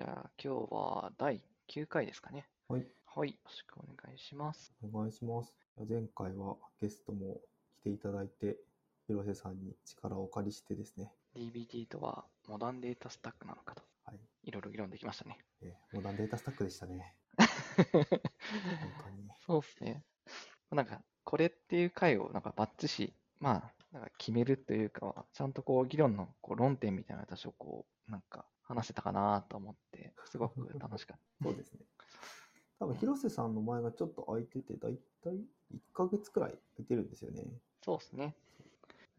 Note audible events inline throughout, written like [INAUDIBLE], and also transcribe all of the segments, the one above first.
じゃあ今日は第9回ですかね。はい。はい。よろしくお願いします。お願いします。前回はゲストも来ていただいて、広瀬さんに力をお借りしてですね、DBT とはモダンデータスタックなのかと、はい。いろいろ議論できましたね。えーモダンデータスタックでしたね。[LAUGHS] 本当に。そうですね。なんか、これっていう回をなんかバッチし、まあ、なんか決めるというかは、ちゃんとこう議論のこう論点みたいな私をこう、なんか話せたかなと思って、すごく楽しかっそうですね。多分広瀬さんの前がちょっと空いてて、だいたい1ヶ月くらい空いてるんですよね。た。そうですね。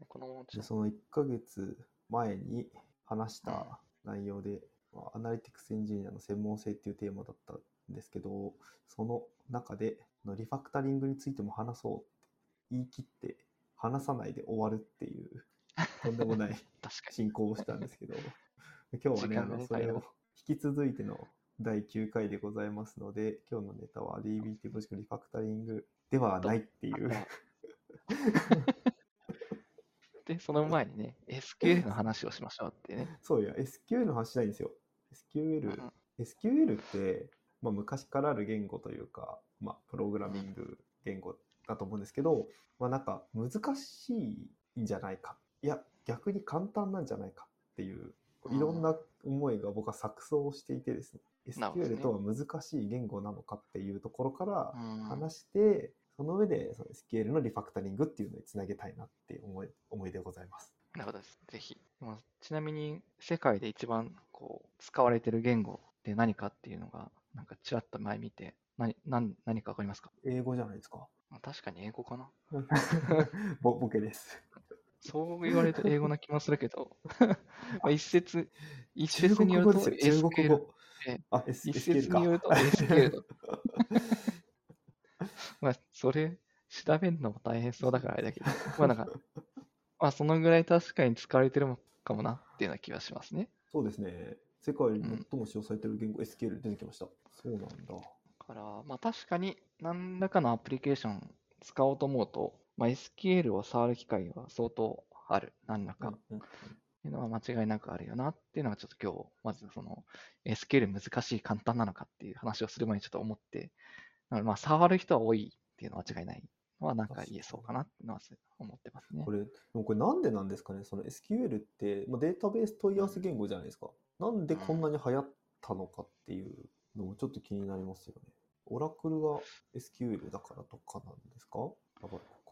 こので、その1ヶ月前に話した内容で、まあアナリティクスエンジニアの専門性っていうテーマだったんですけど、その中でのリファクタリングについても話そうって言い切って話さないで終わるっていうとんでもない。[LAUGHS] 進行をしたんですけど、今日はね、あのそれを引き続いての第9回でございますので、今日のネタは DBT もしくはリファクタリングではないっていう。[LAUGHS] で、その前にね、SQL の話をしましょうってね。そういや、SQL の話しないんですよ。SQL、うん SQL って、まあ、昔からある言語というか、まあ、プログラミング言語だと思うんですけど、まあ、なんか難しいんじゃないか。いや、逆に簡単なんじゃないかっていう、いろんな思いが僕は錯綜していてですね、SQL とは難しい言語なのかっていうところからうん話して、その上でその SQL のリファクタリングっていうのにつなげたいなっていう思い思いでございます。なるほどです。ぜひ。まあちなみに、世界で一番こう使われてる言語って何かっていうのが、なんかちらっと前見て、何何何かわかりますか、英語じゃないですか。まあ、確かに英語かな。[LAUGHS] ぼボケです。そう言われると英語な気もするけど、[LAUGHS] まあ一説、一中説によると国語ですよ、中国 SQL 語え。あ、S、一 SQL か説によると SQL だ。[LAUGHS] まあ、それ、調べるのも大変そうだからあれだけど、まあなんか、まあそのぐらい確かに使われてるのかもなっていうような気がしますね。そうですね。世界に最も使用されている言語、SQL 出てきました。そうなんだ。だから、まあ確かに何らかのアプリケーション使おうと思うと、まあ、SQL を触る機会は相当ある、何らか。っていうのは間違いなくあるよなっていうのがちょっと今日、まずその SQL 難しい、簡単なのかっていう話をする前にちょっと思って、まあ触る人は多いっていうのは間違いないのはなんか言えそうかなっていうのは思ってますねこ。れ、でもこれなんでなんですかね？その SQL って、まあ、データベース問い合わせ言語じゃないですか。なんでこんなに流行ったのかっていうのもちょっと気になりますよね。オラクルが SQL だからとかなんですか？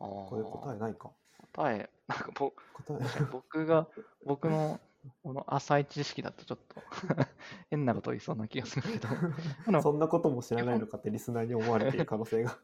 ここれ答えないか。答え、なんかぼ答え僕が、僕のこの浅い知識だとちょっと [LAUGHS] 変なこと言いそうな気がするけど、そんなことも知らないのかってリスナーに思われている可能性が。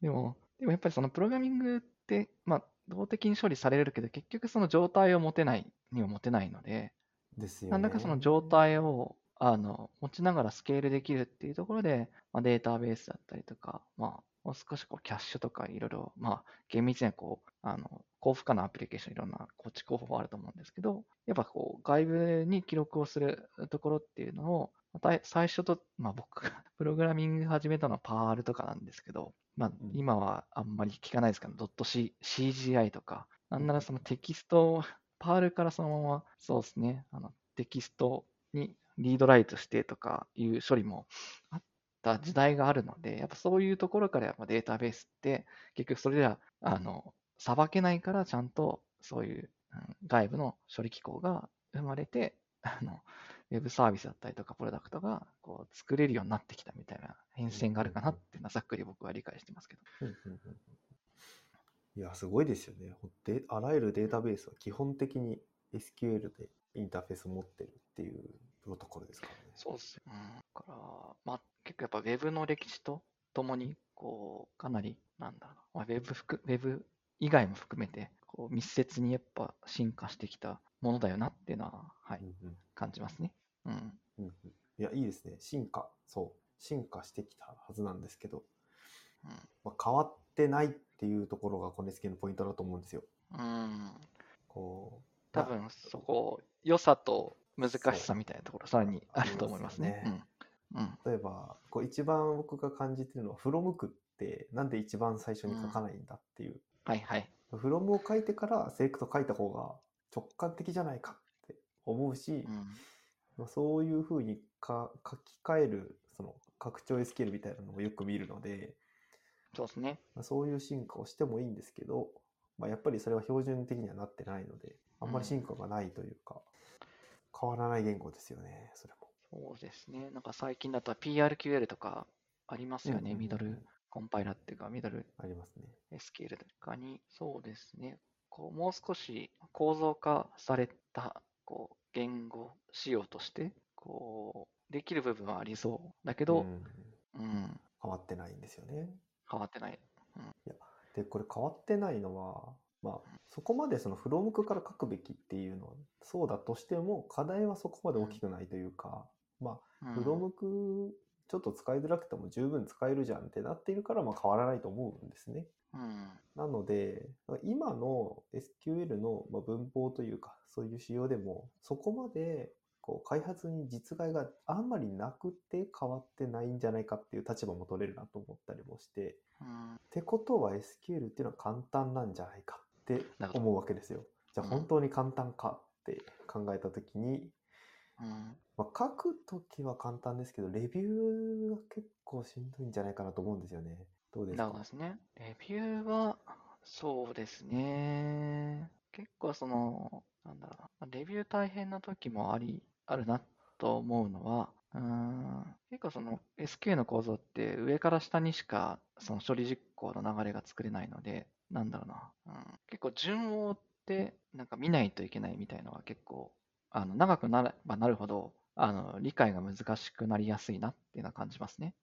でも、でもやっぱりそのプログラミングって、まあ、動的に処理されるけど、結局その状態を持てないには持てないので、ですよね。何らかその状態をあの持ちながらスケールできるっていうところで、まあ、データベースだったりとか、まあ、もう少しこうキャッシュとかいろいろ、まあ、厳密にはこう、あの、高負荷なアプリケーションいろんな構築方法あると思うんですけど、やっぱこう、外部に記録をするところっていうのを、また最初と、まあ僕が [LAUGHS] プログラミング始めたのはパールとかなんですけど、まあうん。今はあんまり聞かないですけど、ドット C CGI とか、なんならそのテキストを、[LAUGHS] パールからそのまま、そうですね、あのテキストにリードライトしてとかいう処理もあった時代があるので、やっぱそういうところからやっぱデータベースって、結局それでは、あの、さばけないからちゃんとそういう、外部の処理機構が生まれて、[LAUGHS] あの、ウェブサービスだったりとかプロダクトがこう作れるようになってきたみたいな変遷があるかなっていうのはざっくり僕は理解してますけど。いや、すごいですよね。であらゆるデータベースは基本的に SQL でインターフェースを持ってるっていうプロトコルですからね。そうですよ。うん、だから、まあ、結構やっぱ Web の歴史とともに、こう、かなり、なんだろうな、まあ、Web 含、Web 以外も含めて、こう、密接にやっぱ進化してきたものだよなっていうのは、はい、うんうん感じますね。うん。うんうんいや、いいですね。進化。そう。進化してきたはずなんですけど、うんまあ、変わってないっていうところがこの SQ のポイントだと思うんですよ。うん。こう。多分そこ、良さと難しさみたいなところ、さらにあると思いますね。うん。うん。例えば、こう一番僕が感じてるのは、フロム区ってなんで一番最初に書かないんだっていう。はいはい。フロムを書いてからセレクト書いた方が直感的じゃないかって思うし、うん。まあそういうふうにか書き換えるその拡張 SQL みたいなのをよく見るので、そうですね。まあ、そういう進化をしてもいいんですけど、まあ、やっぱりそれは標準的にはなってないので、あんまり進化がないというか、変わらない言語ですよね、それも。そうですね。なんか最近だと PRQL とかありますよね。うんうんうんミドルコンパイラーっていうか、ミドルありますね。SQL とかに、そうですね。こうもう少し構造化されたこう言語仕様として、こう、できる部分はありそうだけど、うんうん、変わってないんですよね。変わってない。で、これ変わってないのは、まあ、そこまでそのフロームクから書くべきっていうのは、そうだとしても、課題はそこまで大きくないというか、まあ、うん。フロムクちょっと使いづらくても十分使えるじゃんってなっているから、まあ変わらないと思うんですね。うん、なので、今の SQL のまあ文法というか、そういう仕様でも、そこまでこう開発に実害があんまりなくて変わってないんじゃないかっていう立場も取れるなと思ったりもして、うん、ってことは SQL っていうのは簡単なんじゃないかって思うわけですよ。じゃあうん本当に簡単かって考えたときに、うん、まあ、書くときは簡単ですけど、レビューが結構しんどいんじゃないかなと思うんですよね。どうですか？ですね。レビューは、そうですね。結構その、なんだろうな、レビュー大変な時もあり、あるなと思うのは、うーん、結構その SQ の構造って上から下にしかその処理実行の流れが作れないので、なんだろうな、うん、結構順を追ってなんか見ないといけないみたいのは結構、あの、長くなればなるほど、あの、理解が難しくなりやすいなっていうのは感じますね。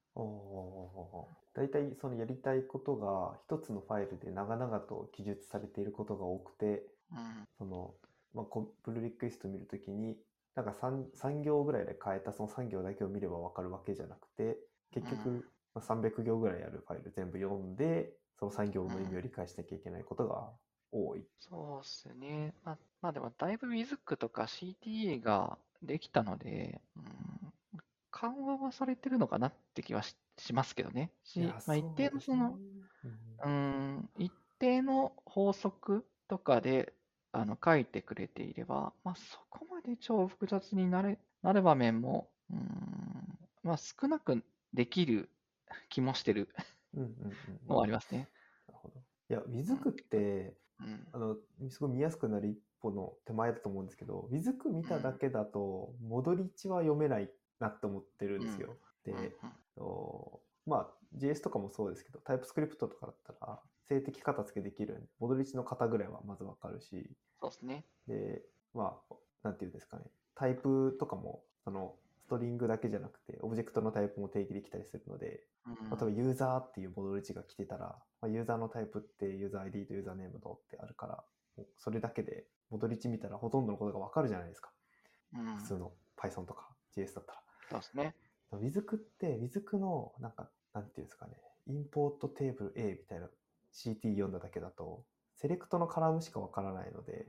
大体そのやりたいことが一つのファイルで長々と記述されていることが多くて、うん、その、まあ、コプルリクエスト見るときに、なんか 3, 3行ぐらいで変えたその3行だけを見ればわかるわけじゃなくて、結局、うん。まあ、300行ぐらいあるファイル全部読んで、その3行の意味を理解しなきゃいけないことが多い。そうですね。まあ、まあでも、だいぶ WIZK とか CTA ができたので、うん、緩和はされてるのかなって気はししますけどね。し、いやまあ、一定のその、うんうん、一定の法則とかであの書いてくれていれば、まあ、そこまで超複雑になれなる場面も、うん、まあ、少なくできる気もしてるうんうんうんうんのはありますね。なるほど。いや、WIZK って、うん、あの、すごい見やすくなる一歩の手前だと思うんですけど、WIZK 見ただけだと、戻り値は読めないなって思ってるんですよ。うんうんまあ、JS とかもそうですけど、タイプスクリプトとかだったら、静的片付けできるんで、戻り値の型ぐらいはまずわかるし、そうですね。で、まあ、なんていうんですかね、タイプとかも、その、ストリングだけじゃなくて、オブジェクトのタイプも定義できたりするので、例えばユーザーっていう戻り値が来てたら、まあ、ユーザーのタイプってユーザー ID とユーザーネームとってあるから、それだけで戻り値見たらほとんどのことがわかるじゃないですか。うん普通の Python とか JS だったら。そうですね。WIZK って、WIZK のなんか、なんていうんですかね、インポートテーブル A みたいな CT 読んだだけだと、セレクトのカラムしかわからないので、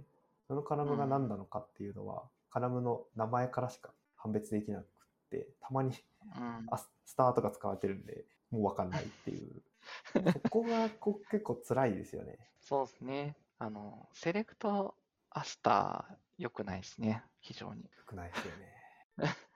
そのカラムが何なのかっていうのは、カラムの名前からしか判別できなくって、たまにうんあススターとか使われてるんで、もうわかんないっていう。[LAUGHS] そこがこう結構辛いですよね。そうですね。あの、セレクトアスター、良くないですね。非常に。よくないですよね。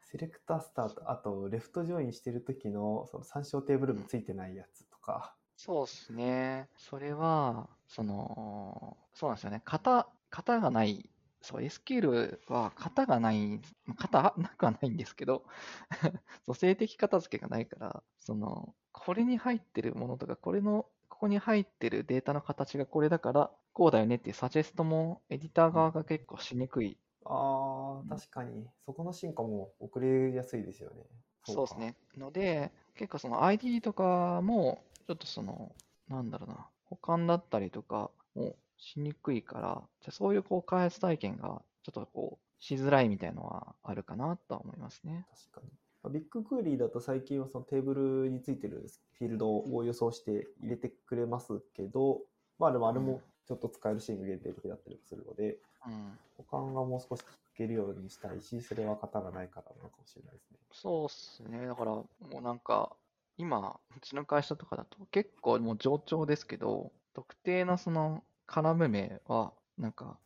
セレクタースターと、あと、レフトジョインしてる時の、その参照テーブルもついてないやつとか、そうですね。それは、その、そうなんですよね。型、型がない。そう、SQL は型がない、まあ型なくはないんですけど、[LAUGHS] そう静的片付けがないから、その、これに入ってるものとか、これの、ここに入ってるデータの形がこれだから、こうだよねっていうサジェストもエディター側が結構しにくいああ、確かに、そこの進化も遅れやすいですよね。か。そうですね。ので、結構その ID とかも、ちょっとその、なんだろうな、保管だったりとかもしにくいから、じゃあそういうこう開発体験がちょっとこうしづらいみたいのはあるかなとは思いますね。確かに。まあビッグクエリーだと最近はそのテーブルについてるフィールドを予想して入れてくれますけど、まあでもあれもちょっと使えるシーンが限定的だったりもするので、うん。保管がもう少し聞けるようにしたいし、それは型がないからなのかもしれないですね。そうっすね。だからもうなんか、今、うちの会社とかだと結構もう冗長ですけど、特定のそのカラム名は、なんか、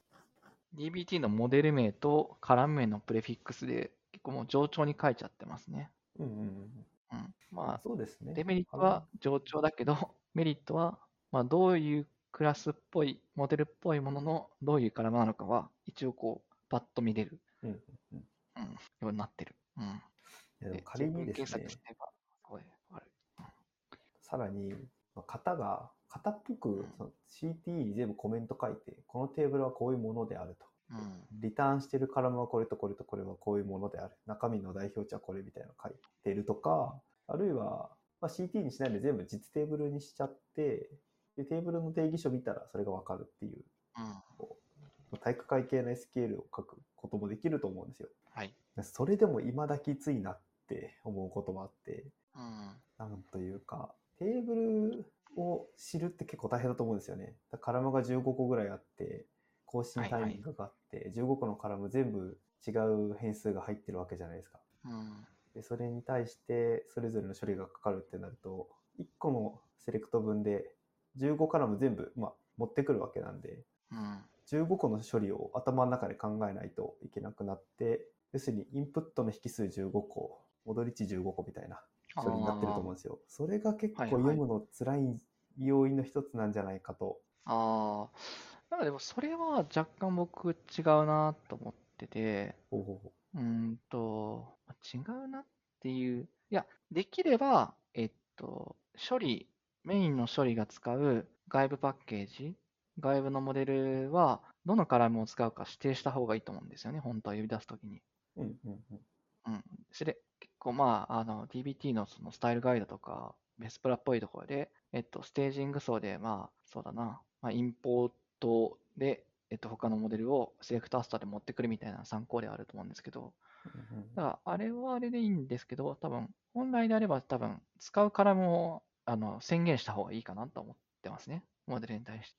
DBT のモデル名とカラム名のプレフィックスで結構もう冗長に書いちゃってますね。うんうんうん。うん。まあ、そうですね。デメリットは冗長だけど、メリットは、まあ、どういうクラスっぽい、モデルっぽいもののどういうカラムなのかは、一応こう、パッと見れる、うんうんうん。うん、ようになってる。うん。いやでもで仮にですね索、すれば、すごいわかる。さらに、まあ型が、型っぽくその CTE に全部コメント書いて、このテーブルはこういうものであると。うん。リターンしてるカラムはこれとこれとこれはこういうものである。中身の代表値はこれみたいなの書いてるとか、あるいは、まあ、CT にしないで全部実テーブルにしちゃって、でテーブルの定義書見たらそれがわかるっていう、うん。体育会系の SQL を書くこともできると思うんですよ。はい。それでも未だきついなって思うこともあって、うん。なんというか、テーブルを知るって結構大変だと思うんですよね。カラムが15個ぐらいあって、更新タイミングがあって、15個のカラム全部違う変数が入ってるわけじゃないですか。うん。でそれに対してそれぞれの処理がかかるってなると、1個のセレクト分で15カラム全部、まあ、持ってくるわけなんで、うん。15個の処理を頭の中で考えないといけなくなって、要するにインプットの引数15個、戻り値15個みたいな処理になってると思うんですよ。それが結構はいはい読むの辛い要因の一つなんじゃないかと。ああ。なんかでもそれは若干僕違うなと思ってて、ほうほうほうーんと、違うなっていう。いや、できれば、えっと、処理、メインの処理が使う外部パッケージ、外部のモデルは、どのカラムを使うか指定した方がいいと思うんですよね、本当は呼び出すときに。う。うんうんうん。うん。それ、まあ、あの、DBT のそのスタイルガイドとか、ベスプラっぽいところで、えっと、ステージング層で、まあ、そうだな、まあ、インポートで、えっと、他のモデルをセレクトアスターで持ってくるみたいな参考ではあると思うんですけど、だから、あれはあれでいいんですけど、多分、本来であれば多分、使うカラムをあの宣言した方がいいかなと思ってますね。モデルに対して。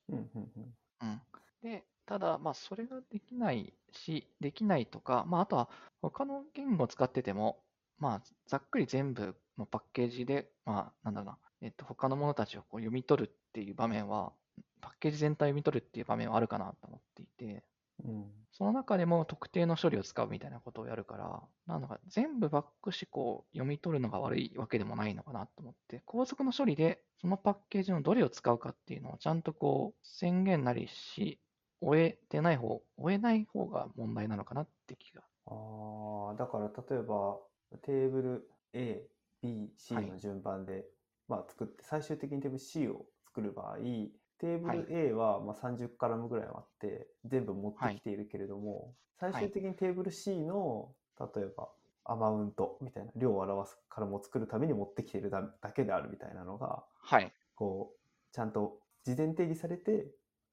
うん。で、ただ、まあ、それができないし、できないとか、まあ、あとは、他の言語を使ってても、まあ、ざっくり全部のパッケージで、まあ、なんだろうな、えっと、他のものたちをこう読み取るっていう場面は、パッケージ全体を読み取るっていう場面はあるかなと思っていて、うん。その中でも特定の処理を使うみたいなことをやるから、なんだか全部バック思考を読み取るのが悪いわけでもないのかなと思って、後続の処理でそのパッケージのどれを使うかっていうのをちゃんとこう宣言なりし、終えてない方、終えない方が問題なのかなって気が。ああ、だから例えばテーブル A、B、C はいの順番で、まあ、作って最終的にテーブル C を作る場合テーブはいル A はまあ30カラムぐらいあって全部持ってきているけれども、最終的にテーブル C の例えばアマウントみたいな量を表すカラムを作るために持ってきているだだけであるみたいなのがはい。こうちゃんと事前定義されて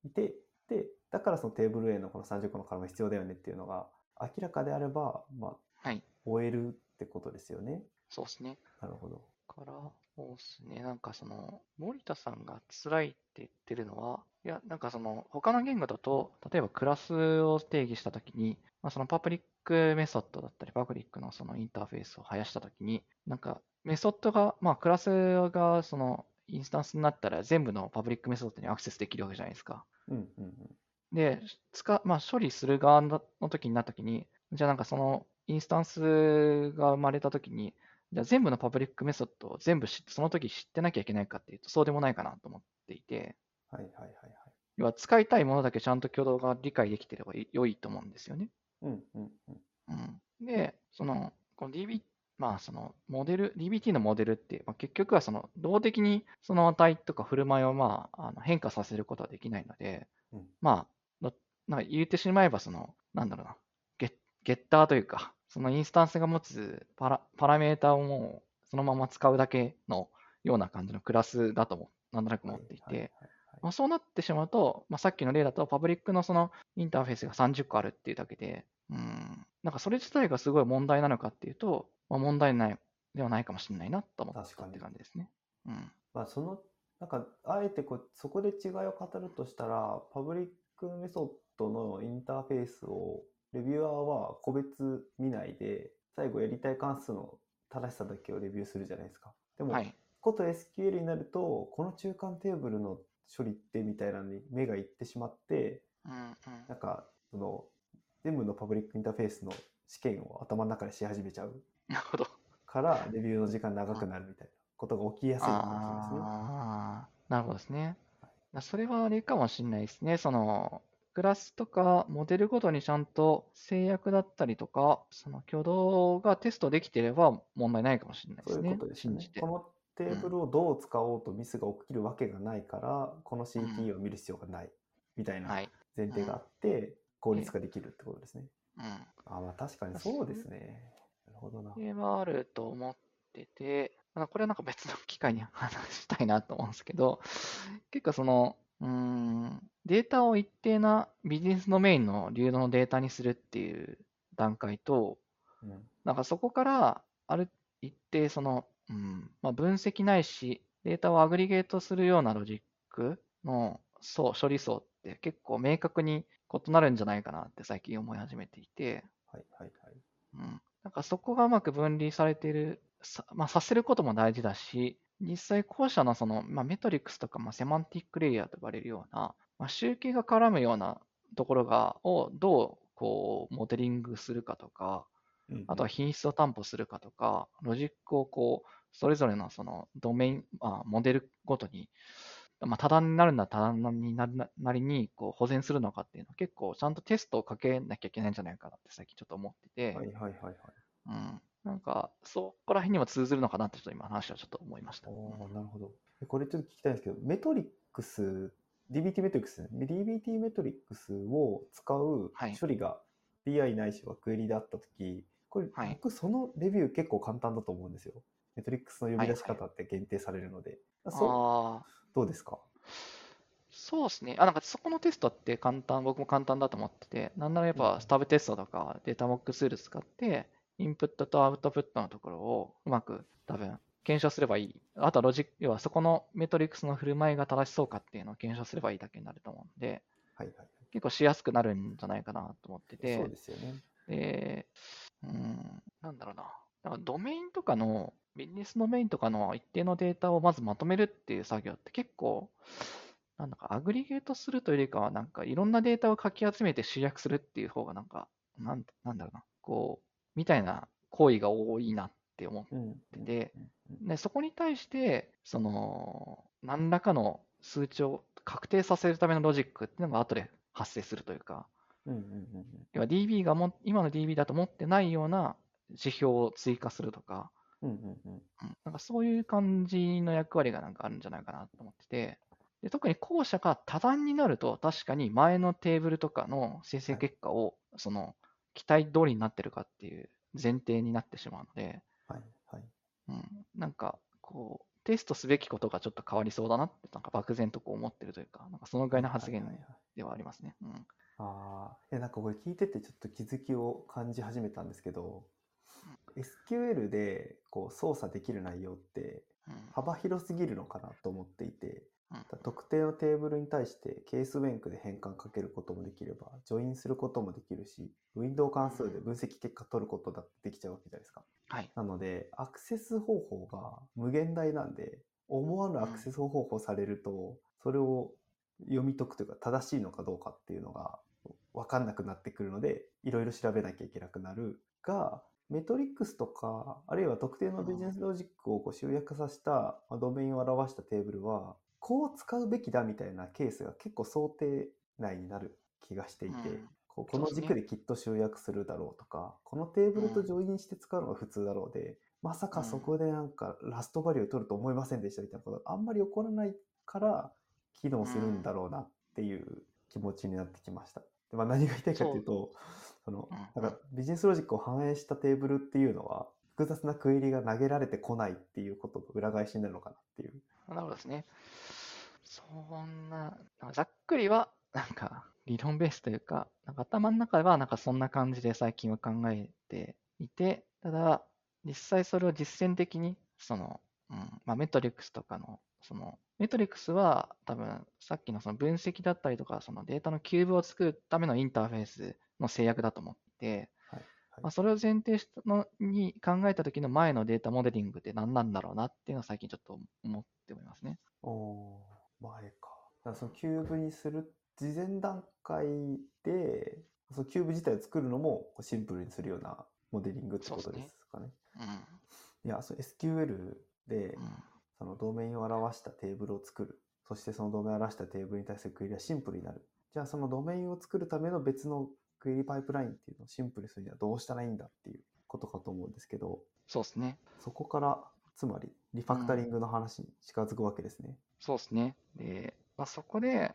いてでだからそのテーブル A のこの30個のカラムが必要だよねっていうのが明らかであれば、まあ、はい。終えるってことですよね。そうですね。なるほど。から、そうですね。なんかその、森田さんが辛いって言ってるのは、いや、なんかその、他の言語だと、例えばクラスを定義したときに、まあ、そのパブリックメソッドだったり、パブリックのそのインターフェースを生やしたときに、なんかメソッドが、まあクラスがそのインスタンスになったら全部のパブリックメソッドにアクセスできるわけじゃないですか。うんうんうん。で、使まあ、処理する側の時になった時に、じゃあなんかそのインスタンスが生まれた時に、じゃあ全部のパブリックメソッドを全部知その時知ってなきゃいけないかっていうと、そうでもないかなと思っていて、はいはいはいはい。要は使いたいものだけちゃんと挙動が理解できてれば良いと思うんですよね。うんうんうん。うん、で、その、この DB、まあそのモデル、DBT のモデルって、まあ、結局はその動的にその値とか振る舞いをまああの変化させることはできないので、うんまあ、どなんか言ってしまえばその、なんだろうな、ゲゲッターというか、そのインスタンスが持つパラパラメータをもうそのまま使うだけのような感じのクラスだともなんとなく思っていて、まあ、そうなってしまうと、まあ、さっきの例だと、パブリックのそのインターフェースが30個あるっていうだけで、うん、なんかそれ自体がすごい問題なのかっていうと、まあ、問題ないではないかもしれないなと思った確かにって感じですね。うん。まあその、なんか、あえてこうそこで違いを語るとしたら、パブリックメソッドのインターフェースをレビュアーは個別見ないで、最後やりたい関数の正しさだけをレビューするじゃないですか。でも、はい。こと SQL になると、この中間テーブルの処理ってみたいなのに目がいってしまって、うんうんなんか、その、全部のパブリックインターフェースの試験を頭の中でし始めちゃうなるほど。から、レビューの時間長くなるみたいなことが起きやすいかもしれないですね。ああ、なるほどですね。それはあれかもしれないですね。その、クラスとかモデルごとにちゃんと制約だったりとか、その挙動がテストできてれば問題ないかもしれないでそういう。ことですよね信じ。てこ。のテーブルをどう使おうとミスが起きるわけがないから、この CT を見る必要がないみたいなはい。前提があって、効率化できるってことですね。うん。あまあ確かにそうですね。なるほどな。それはあると思ってて、まあこれはなんか別の機会に話したいなと思うんですけど、結構その、うーん、データを一定なビジネスドメインの流動のデータにするっていう段階と、うんなんかそこからある一定その、うん。まあ、分析ないし、データをアグリゲートするようなロジックの層、処理層って結構明確に異なるんじゃないかなって最近思い始めていて、はいはいはい。うん、なんかそこがうまく分離されている、さまあ、させることも大事だし、実際後者のその、まあ、メトリックスとか、まあ、セマンティックレイヤーと呼ばれるような、まあ、集計が絡むようなところが、をどうこうモデリングするかとか、うんうんあとは品質を担保するかとか、ロジックをこう、それぞれのそのドメイン、まあ、モデルごとに、まあ、多段になるんだ多段になるななりにこう保全するのかっていうのは結構ちゃんとテストをかけなきゃいけないんじゃないかなって最近ちょっと思ってて、はいはいはいはい。うん。なんか、そこら辺にも通ずるのかなってちょっと今話はちょっと思いました。おーなるほど。えこれちょっと聞きたいんですけど、メトリックス、DBT メトリックスね、DBT メトリックスを使うはい処理が BI ないしはクエリであったとき、これ、はい僕そのレビュー結構簡単だと思うんですよ。メトリックスの呼び出し方って限定されるので。そうああ、どうですか？そうですね。あ、なんかそこのテストって簡単、僕も簡単だと思ってて、なんならやっうんぱスタブテストとかデータモックツール使って、インプットとアウトプットのところをうまく多分検証すればいい。あとはロジック、要はそこのメトリックスの振る舞いが正しそうかっていうのを検証すればいいだけになると思うんで、はいはい。結構しやすくなるんじゃないかなと思ってて、そうですよね。で、うん、なんだろうな。なんかドメインとかの、ビジネスドメインとかの一定のデータをまずまとめるっていう作業って結構、なんだかアグリゲートするというよりかは、なんかいろんなデータをかき集めて集約するっていう方がなんか、なんなんだろうな、こう、みたいな行為が多いなって思うん。ってて、うん。で、そこに対して、その、何らかの数値を確定させるためのロジックっていうのが後で発生するというか、要は DB がも今の DB だと持ってないような指標を追加するとか、なんかそういう感じの役割がなんかあるんじゃないかなと思ってて、で特に後者が多段になると、確かに前のテーブルとかの生成結果を、その期待通りになってるかっていう前提になってしまうので、はいはい。うん、なんかこう、テストすべきことがちょっと変わりそうだなって、なんか漠然とこう思ってるというか、なんかそのぐらいの発言はいはいはい。ではありますね。うん。ああ、いやなんかこれ聞いててちょっと気づきを感じ始めたんですけど、SQL でこう操作できる内容ってうん。幅広すぎるのかなと思っていて、うん特定のテーブルに対してケースウェンクで変換かけることもできれば、ジョインすることもできるし、ウィンドウ関数で分析結果取ることだってできちゃうわけじゃないですか。はい。なので、アクセス方法が無限大なんで、思わぬアクセス方法されると、それを読み解くというか、正しいのかどうかっていうのが分かんなくなってくるので、いろいろ調べなきゃいけなくなるが、メトリックスとか、あるいは特定のビジネスロジックをこう集約させた、まあドメインを表したテーブルは、こう使うべきだみたいなケースが結構想定内になる気がしていて、うん。こうこの軸できっと集約するだろうとか、このテーブルとジョインして使うのが普通だろうで、まさかそこでなんかラストバリューを取ると思いませんでしたみたいなことがあんまり起こらないから機能するんだろうなっていう気持ちになってきました。でまあ、何が言いたいかというと、そのうん。なんかビジネスロジックを反映したテーブルっていうのは複雑なクエリが投げられてこないっていうことの裏返しになるのかなっていう。なるほどですね。そんな、ざっくりは、なんか理論ベースというか、なんか頭の中ではなんかそんな感じで最近は考えていて、ただ、実際それを実践的に、その、うん、まあメトリックスとかの、その、メトリックスは多分さっきのその分析だったりとか、そのデータのキューブを作るためのインターフェースの制約だと思って、まあ、それを前提したのに考えた時の前のデータモデリングって何なんだろうなっていうのは最近ちょっと思っておりますね。おー前か。だからそのキューブにする事前段階でそのキューブ自体を作るのもシンプルにするようなモデリングってことですかね。いや、そ SQL でうん。うん。そのドメインを表したテーブルを作る。そしてそのドメインを表したテーブルに対するクエリはシンプルになる。じゃあそのドメインを作るための別のクエリパイプラインっていうのをシンプルにするにはどうしたらいいんだっていうことかと思うんですけど、そうですね。そこからつまりリファクタリングの話に近づくわけですね。そうですね。で、まあ、そこで、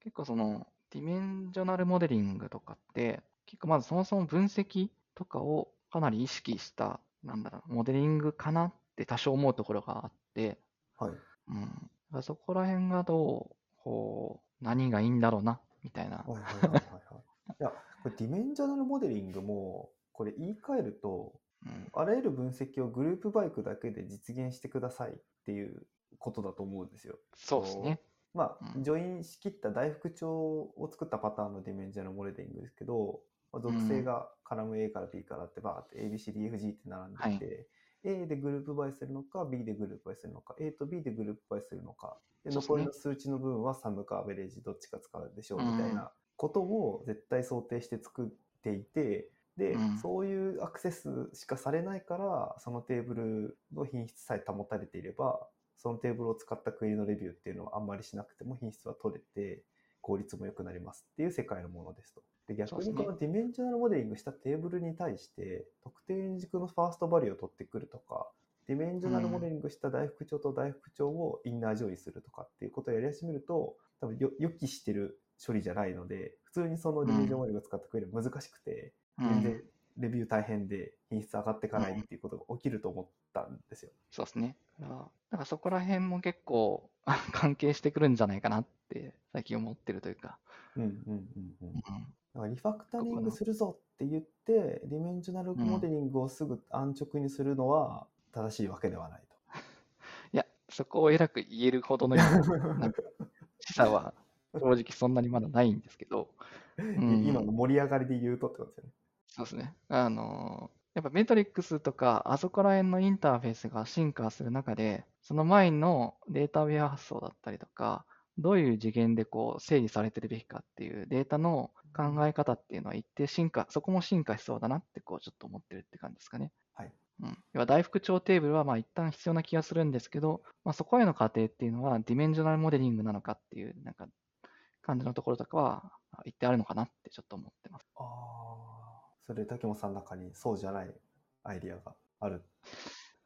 結構その、ディメンジョナルモデリングとかって、結構まずそもそも分析とかをかなり意識した、なんだろう、モデリングかなって多少思うところがあって、はい。うん。だそこら辺がどう、こう、何がいいんだろうな、みたいな。はいはいはいはいはい。いや、これディメンジョナルモデリングも、これ言い換えると、うん。あらゆる分析をグループバイクだけで実現してくださいっていうことだと思うんですよ。そうですね。まあ、うんジョインしきった大復調を作ったパターンのディメンジョナルモデリングですけど、まあ、属性がカラム A から B からってバーって ABCDFG って並んでいて、A でグループバイするのか、B でグループバイするのか、A と B でグループバイするのか、で残りの数値の部分はサムかアベレージどっちか使うでしょうみたいなことを絶対想定して作っていて、で、うんそういうアクセスしかされないから、そのテーブルの品質さえ保たれていれば、そのテーブルを使ったクエリのレビューっていうのはあんまりしなくても品質は取れて、効率も良くなりますっていう世界のものですと。で逆にこのディメンジョナルモデリングしたテーブルに対して、特定軸のファーストバリューを取ってくるとか、ディメンジョナルモデリングした大福帳と大福帳をインナージョインするとかっていうことをやり始めると、多分よ予期してる処理じゃないので、普通にそのディメンジョナルモデリングを使ったクエリは難しくて、うん。全然レビュー大変で品質上がっていかないっていうことが起きると思ったんですよ。そうですね。だから、そこら辺も結構あ [LAUGHS] 関係してくるんじゃないかなって最近思ってるというか。うんうんうんうん。うん。だからリファクタリングするぞって言って、ディメンジョナルモデリングをすぐ安直にするのは正しいわけではない [LAUGHS] いや、そこを偉く言えるほどのなんか示唆は正直そんなにまだないんですけど、[LAUGHS] と。ん今の盛り上がりで言うとってことですよね。そうですね。あの、やっぱメトリックスとか、あそこら辺のインターフェースが進化する中で、その前のデータウェア発想だったりとか、どういう次元でこう整理されてるべきかっていうデータの考え方っていうのは一定進化、そこも進化しそうだなってこうちょっと思ってるって感じですかね。はい。うん、要は大復調テーブルはまあ一旦必要な気がするんですけど、まあ、そこへの過程っていうのはディメンジョナルモデリングなのかっていうなんか感じのところとかはあ一定あるのかなってちょっと思ってます。ああ。それ、竹本さんの中にそうじゃないアイディアがある。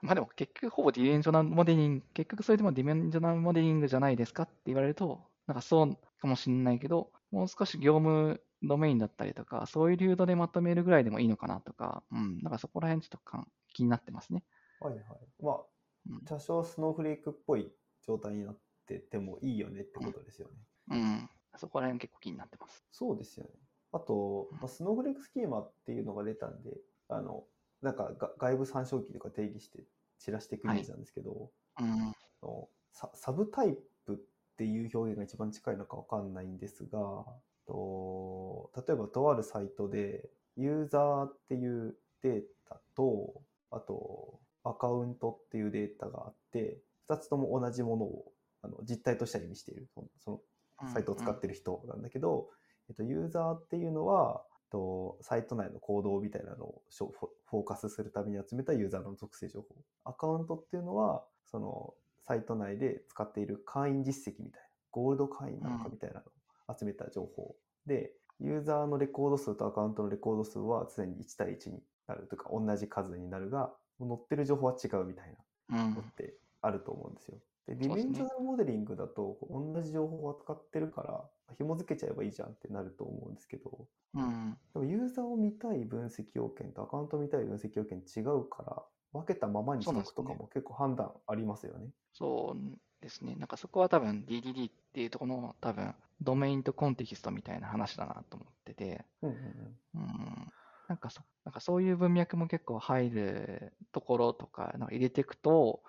まあでも結局ほぼディメンジョナルモデリング、結局それでもディメンジョナルモデリングじゃないですかって言われると、なんかそうかもしれないけど、もう少し業務ドメインだったりとか、そういう流度でまとめるぐらいでもいいのかなとか、うん、なんかそこら辺ちょっとかん気になってますね。はいはい。まあ、うん多少スノーフレークっぽい状態になっててもいいよねってことですよね。うん、そこら辺結構気になってます。そうですよね。あと、まあ、スノーフレークスキーマっていうのが出たんで、あの、なんかが外部参照機とか定義して散らしていくイメージなんですけど、うん、あのササブタイプっていう表現が一番近いのかわかんないんですが、と例えばとあるサイトでユーザーっていうデータと、あとアカウントっていうデータがあって、2つとも同じものをあの実態としては意味している。そのサイトを使ってる人なんだけど、えっと、ユーザーっていうのは、とサイト内の行動みたいなのをフォーカスするために集めたユーザーの属性情報。アカウントっていうのは、そのサイト内で使っている会員実績みたいな、ゴールド会員なのかみたいなのを集めた情報。で、ユーザーのレコード数とアカウントのレコード数は常に1対1になるというか、同じ数になるが、載ってる情報は違うみたいな。うん、のってあると思うんですよ。で、ディそうですねメンジョナルモデリングだと、同じ情報を扱ってるから、紐付けちゃえばいいじゃんってなると思うんですけど、うん、でもユーザーを見たい分析要件とアカウントを見たい分析要件違うから、分けたままにしとくとかも結構判断ありますよね。そうですね。なんかそこは多分 DDD っていうところの多分ドメインとコンテキストみたいな話だなと思ってて、うんうんうん。うん、なんかそなんかそういう文脈も結構入るところとかなんか入れていくと、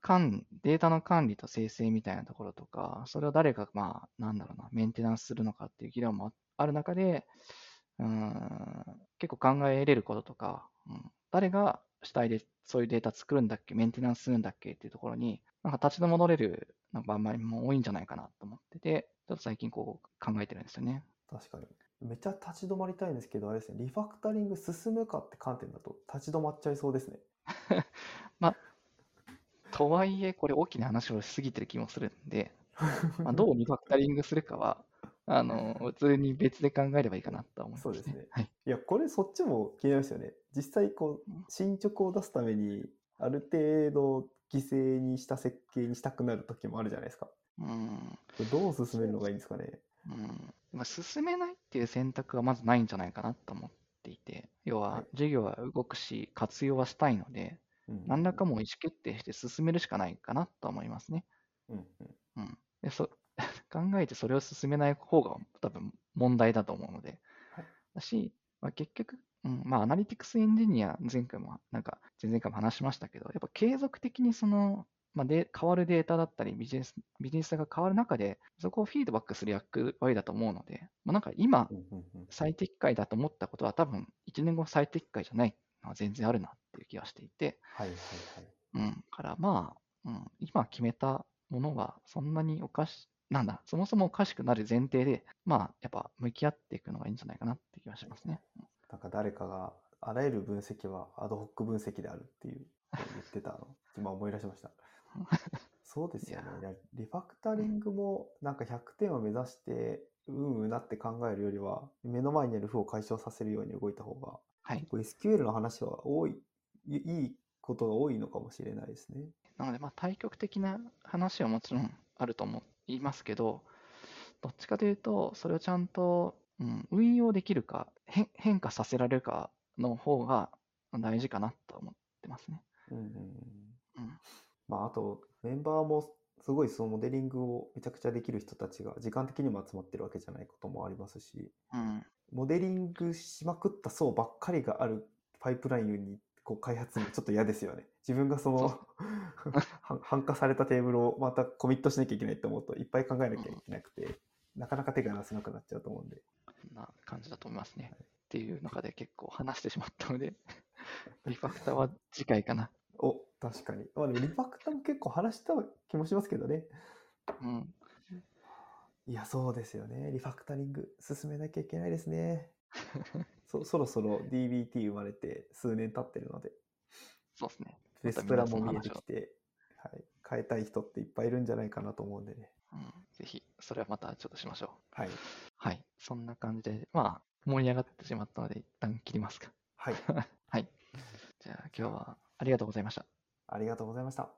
管データの管理と生成みたいなところとか、それを誰が、まあ、なんだろうな、メンテナンスするのかっていう議論もある中で、うん、結構考えれることとか、うん、誰が主体でそういうデータ作るんだっけ、メンテナンスするんだっけっていうところに、なんか立ち戻れる場面も多いんじゃないかなと思ってて、ちょっと最近こう考えてるんですよね。確かに。めっちゃ立ち止まりたいんですけど、あれですね、リファクタリング進むかって観点だと立ち止まっちゃいそうですね。[LAUGHS] まあ、とはいえ、これ大きな話をしすぎてる気もするんで、[LAUGHS] まあ、どうリファクタリングするかは、あの、普通に別で考えればいいかなとは思います、そうですねはい。いや、これそっちも気になりますよね。実際、こううん、進捗を出すために、ある程度犠牲にした設計にしたくなる時もあるじゃないですか。うん。どう進めるのがいいんですかね。うん。まあ、進めないっていう選択はまずないんじゃないかなと思っていて、要は、はい事業は動くし、活用はしたいので、うん何らかもう意思決定して進めるしかないかなと思いますね。うんうんうん。でそ [LAUGHS] 考えてそれを進めない方が多分問題だと思うので。はいだし、まあ、結局、うん、まあ、アナリティクスエンジニア、前回も、なんか、前々回も話しましたけど、やっぱ継続的にその、まあ、で変わるデータだったりビジネス、ビジネスが変わる中で、そこをフィードバックする役割だと思うので、まあ、なんか今最適解だと思ったことは多分、1年後最適解じゃない全然あるなっていう気がしていて、はいはいはい。うん、からまあ、うん、今決めたものはそんなにおかし、なんだ、そもそもおかしくなる前提で、まあ、やっぱ向き合っていくのがいいんじゃないかなって気がしますね。なんか誰かが、あらゆる分析はアドホック分析であるっていう言ってたの、[LAUGHS] 今思い出しました。[LAUGHS] そうですよねリファクタリングもなんか100点を目指して、うんうんなって考えるよりは、目の前にある負を解消させるように動いた方が、はい。こう SQL の話は多い、いいいことが多いのかもしれないですね。なので、まあ、対極的な話はもちろんあると思いますけど、どっちかというと、それをちゃんと、うん、運用できるか、変変化させられるかの方が大事かなと思ってますね。うんうんうんうん。まあ、あと、メンバーもすごいそのモデリングをめちゃくちゃできる人たちが時間的にも集まってるわけじゃないこともありますし、うん。モデリングしまくった層ばっかりがあるパイプラインにこう開発するのちょっと嫌ですよね。[LAUGHS] 自分がそのそう [LAUGHS] は汎化されたテーブルをまたコミットしなきゃいけないって思うといっぱい考えなきゃいけなくて、なかなか手が出せなくなっちゃうと思うんで。な感じだと思いますね。っていう中で結構話してしまったので、[LAUGHS] リファクターは次回かな。お、確かに。まあでもリファクターも結構話した気もしますけどね。うん。いや、そうですよね。リファクタリング進めなきゃいけないですね。そ [LAUGHS] そろそろ DBT 生まれて数年経ってるので、そうですね。ベスプラも見えてきて、はい、変えたい人っていっぱいいるんじゃないかなと思うんでね。うん。ぜひ、それはまたちょっとしましょう。はい。はい。そんな感じで、まあ、盛り上がってしまったので、一旦切りますか。はい。[LAUGHS] はい。じゃあ、今日はありがとうございました。ありがとうございました。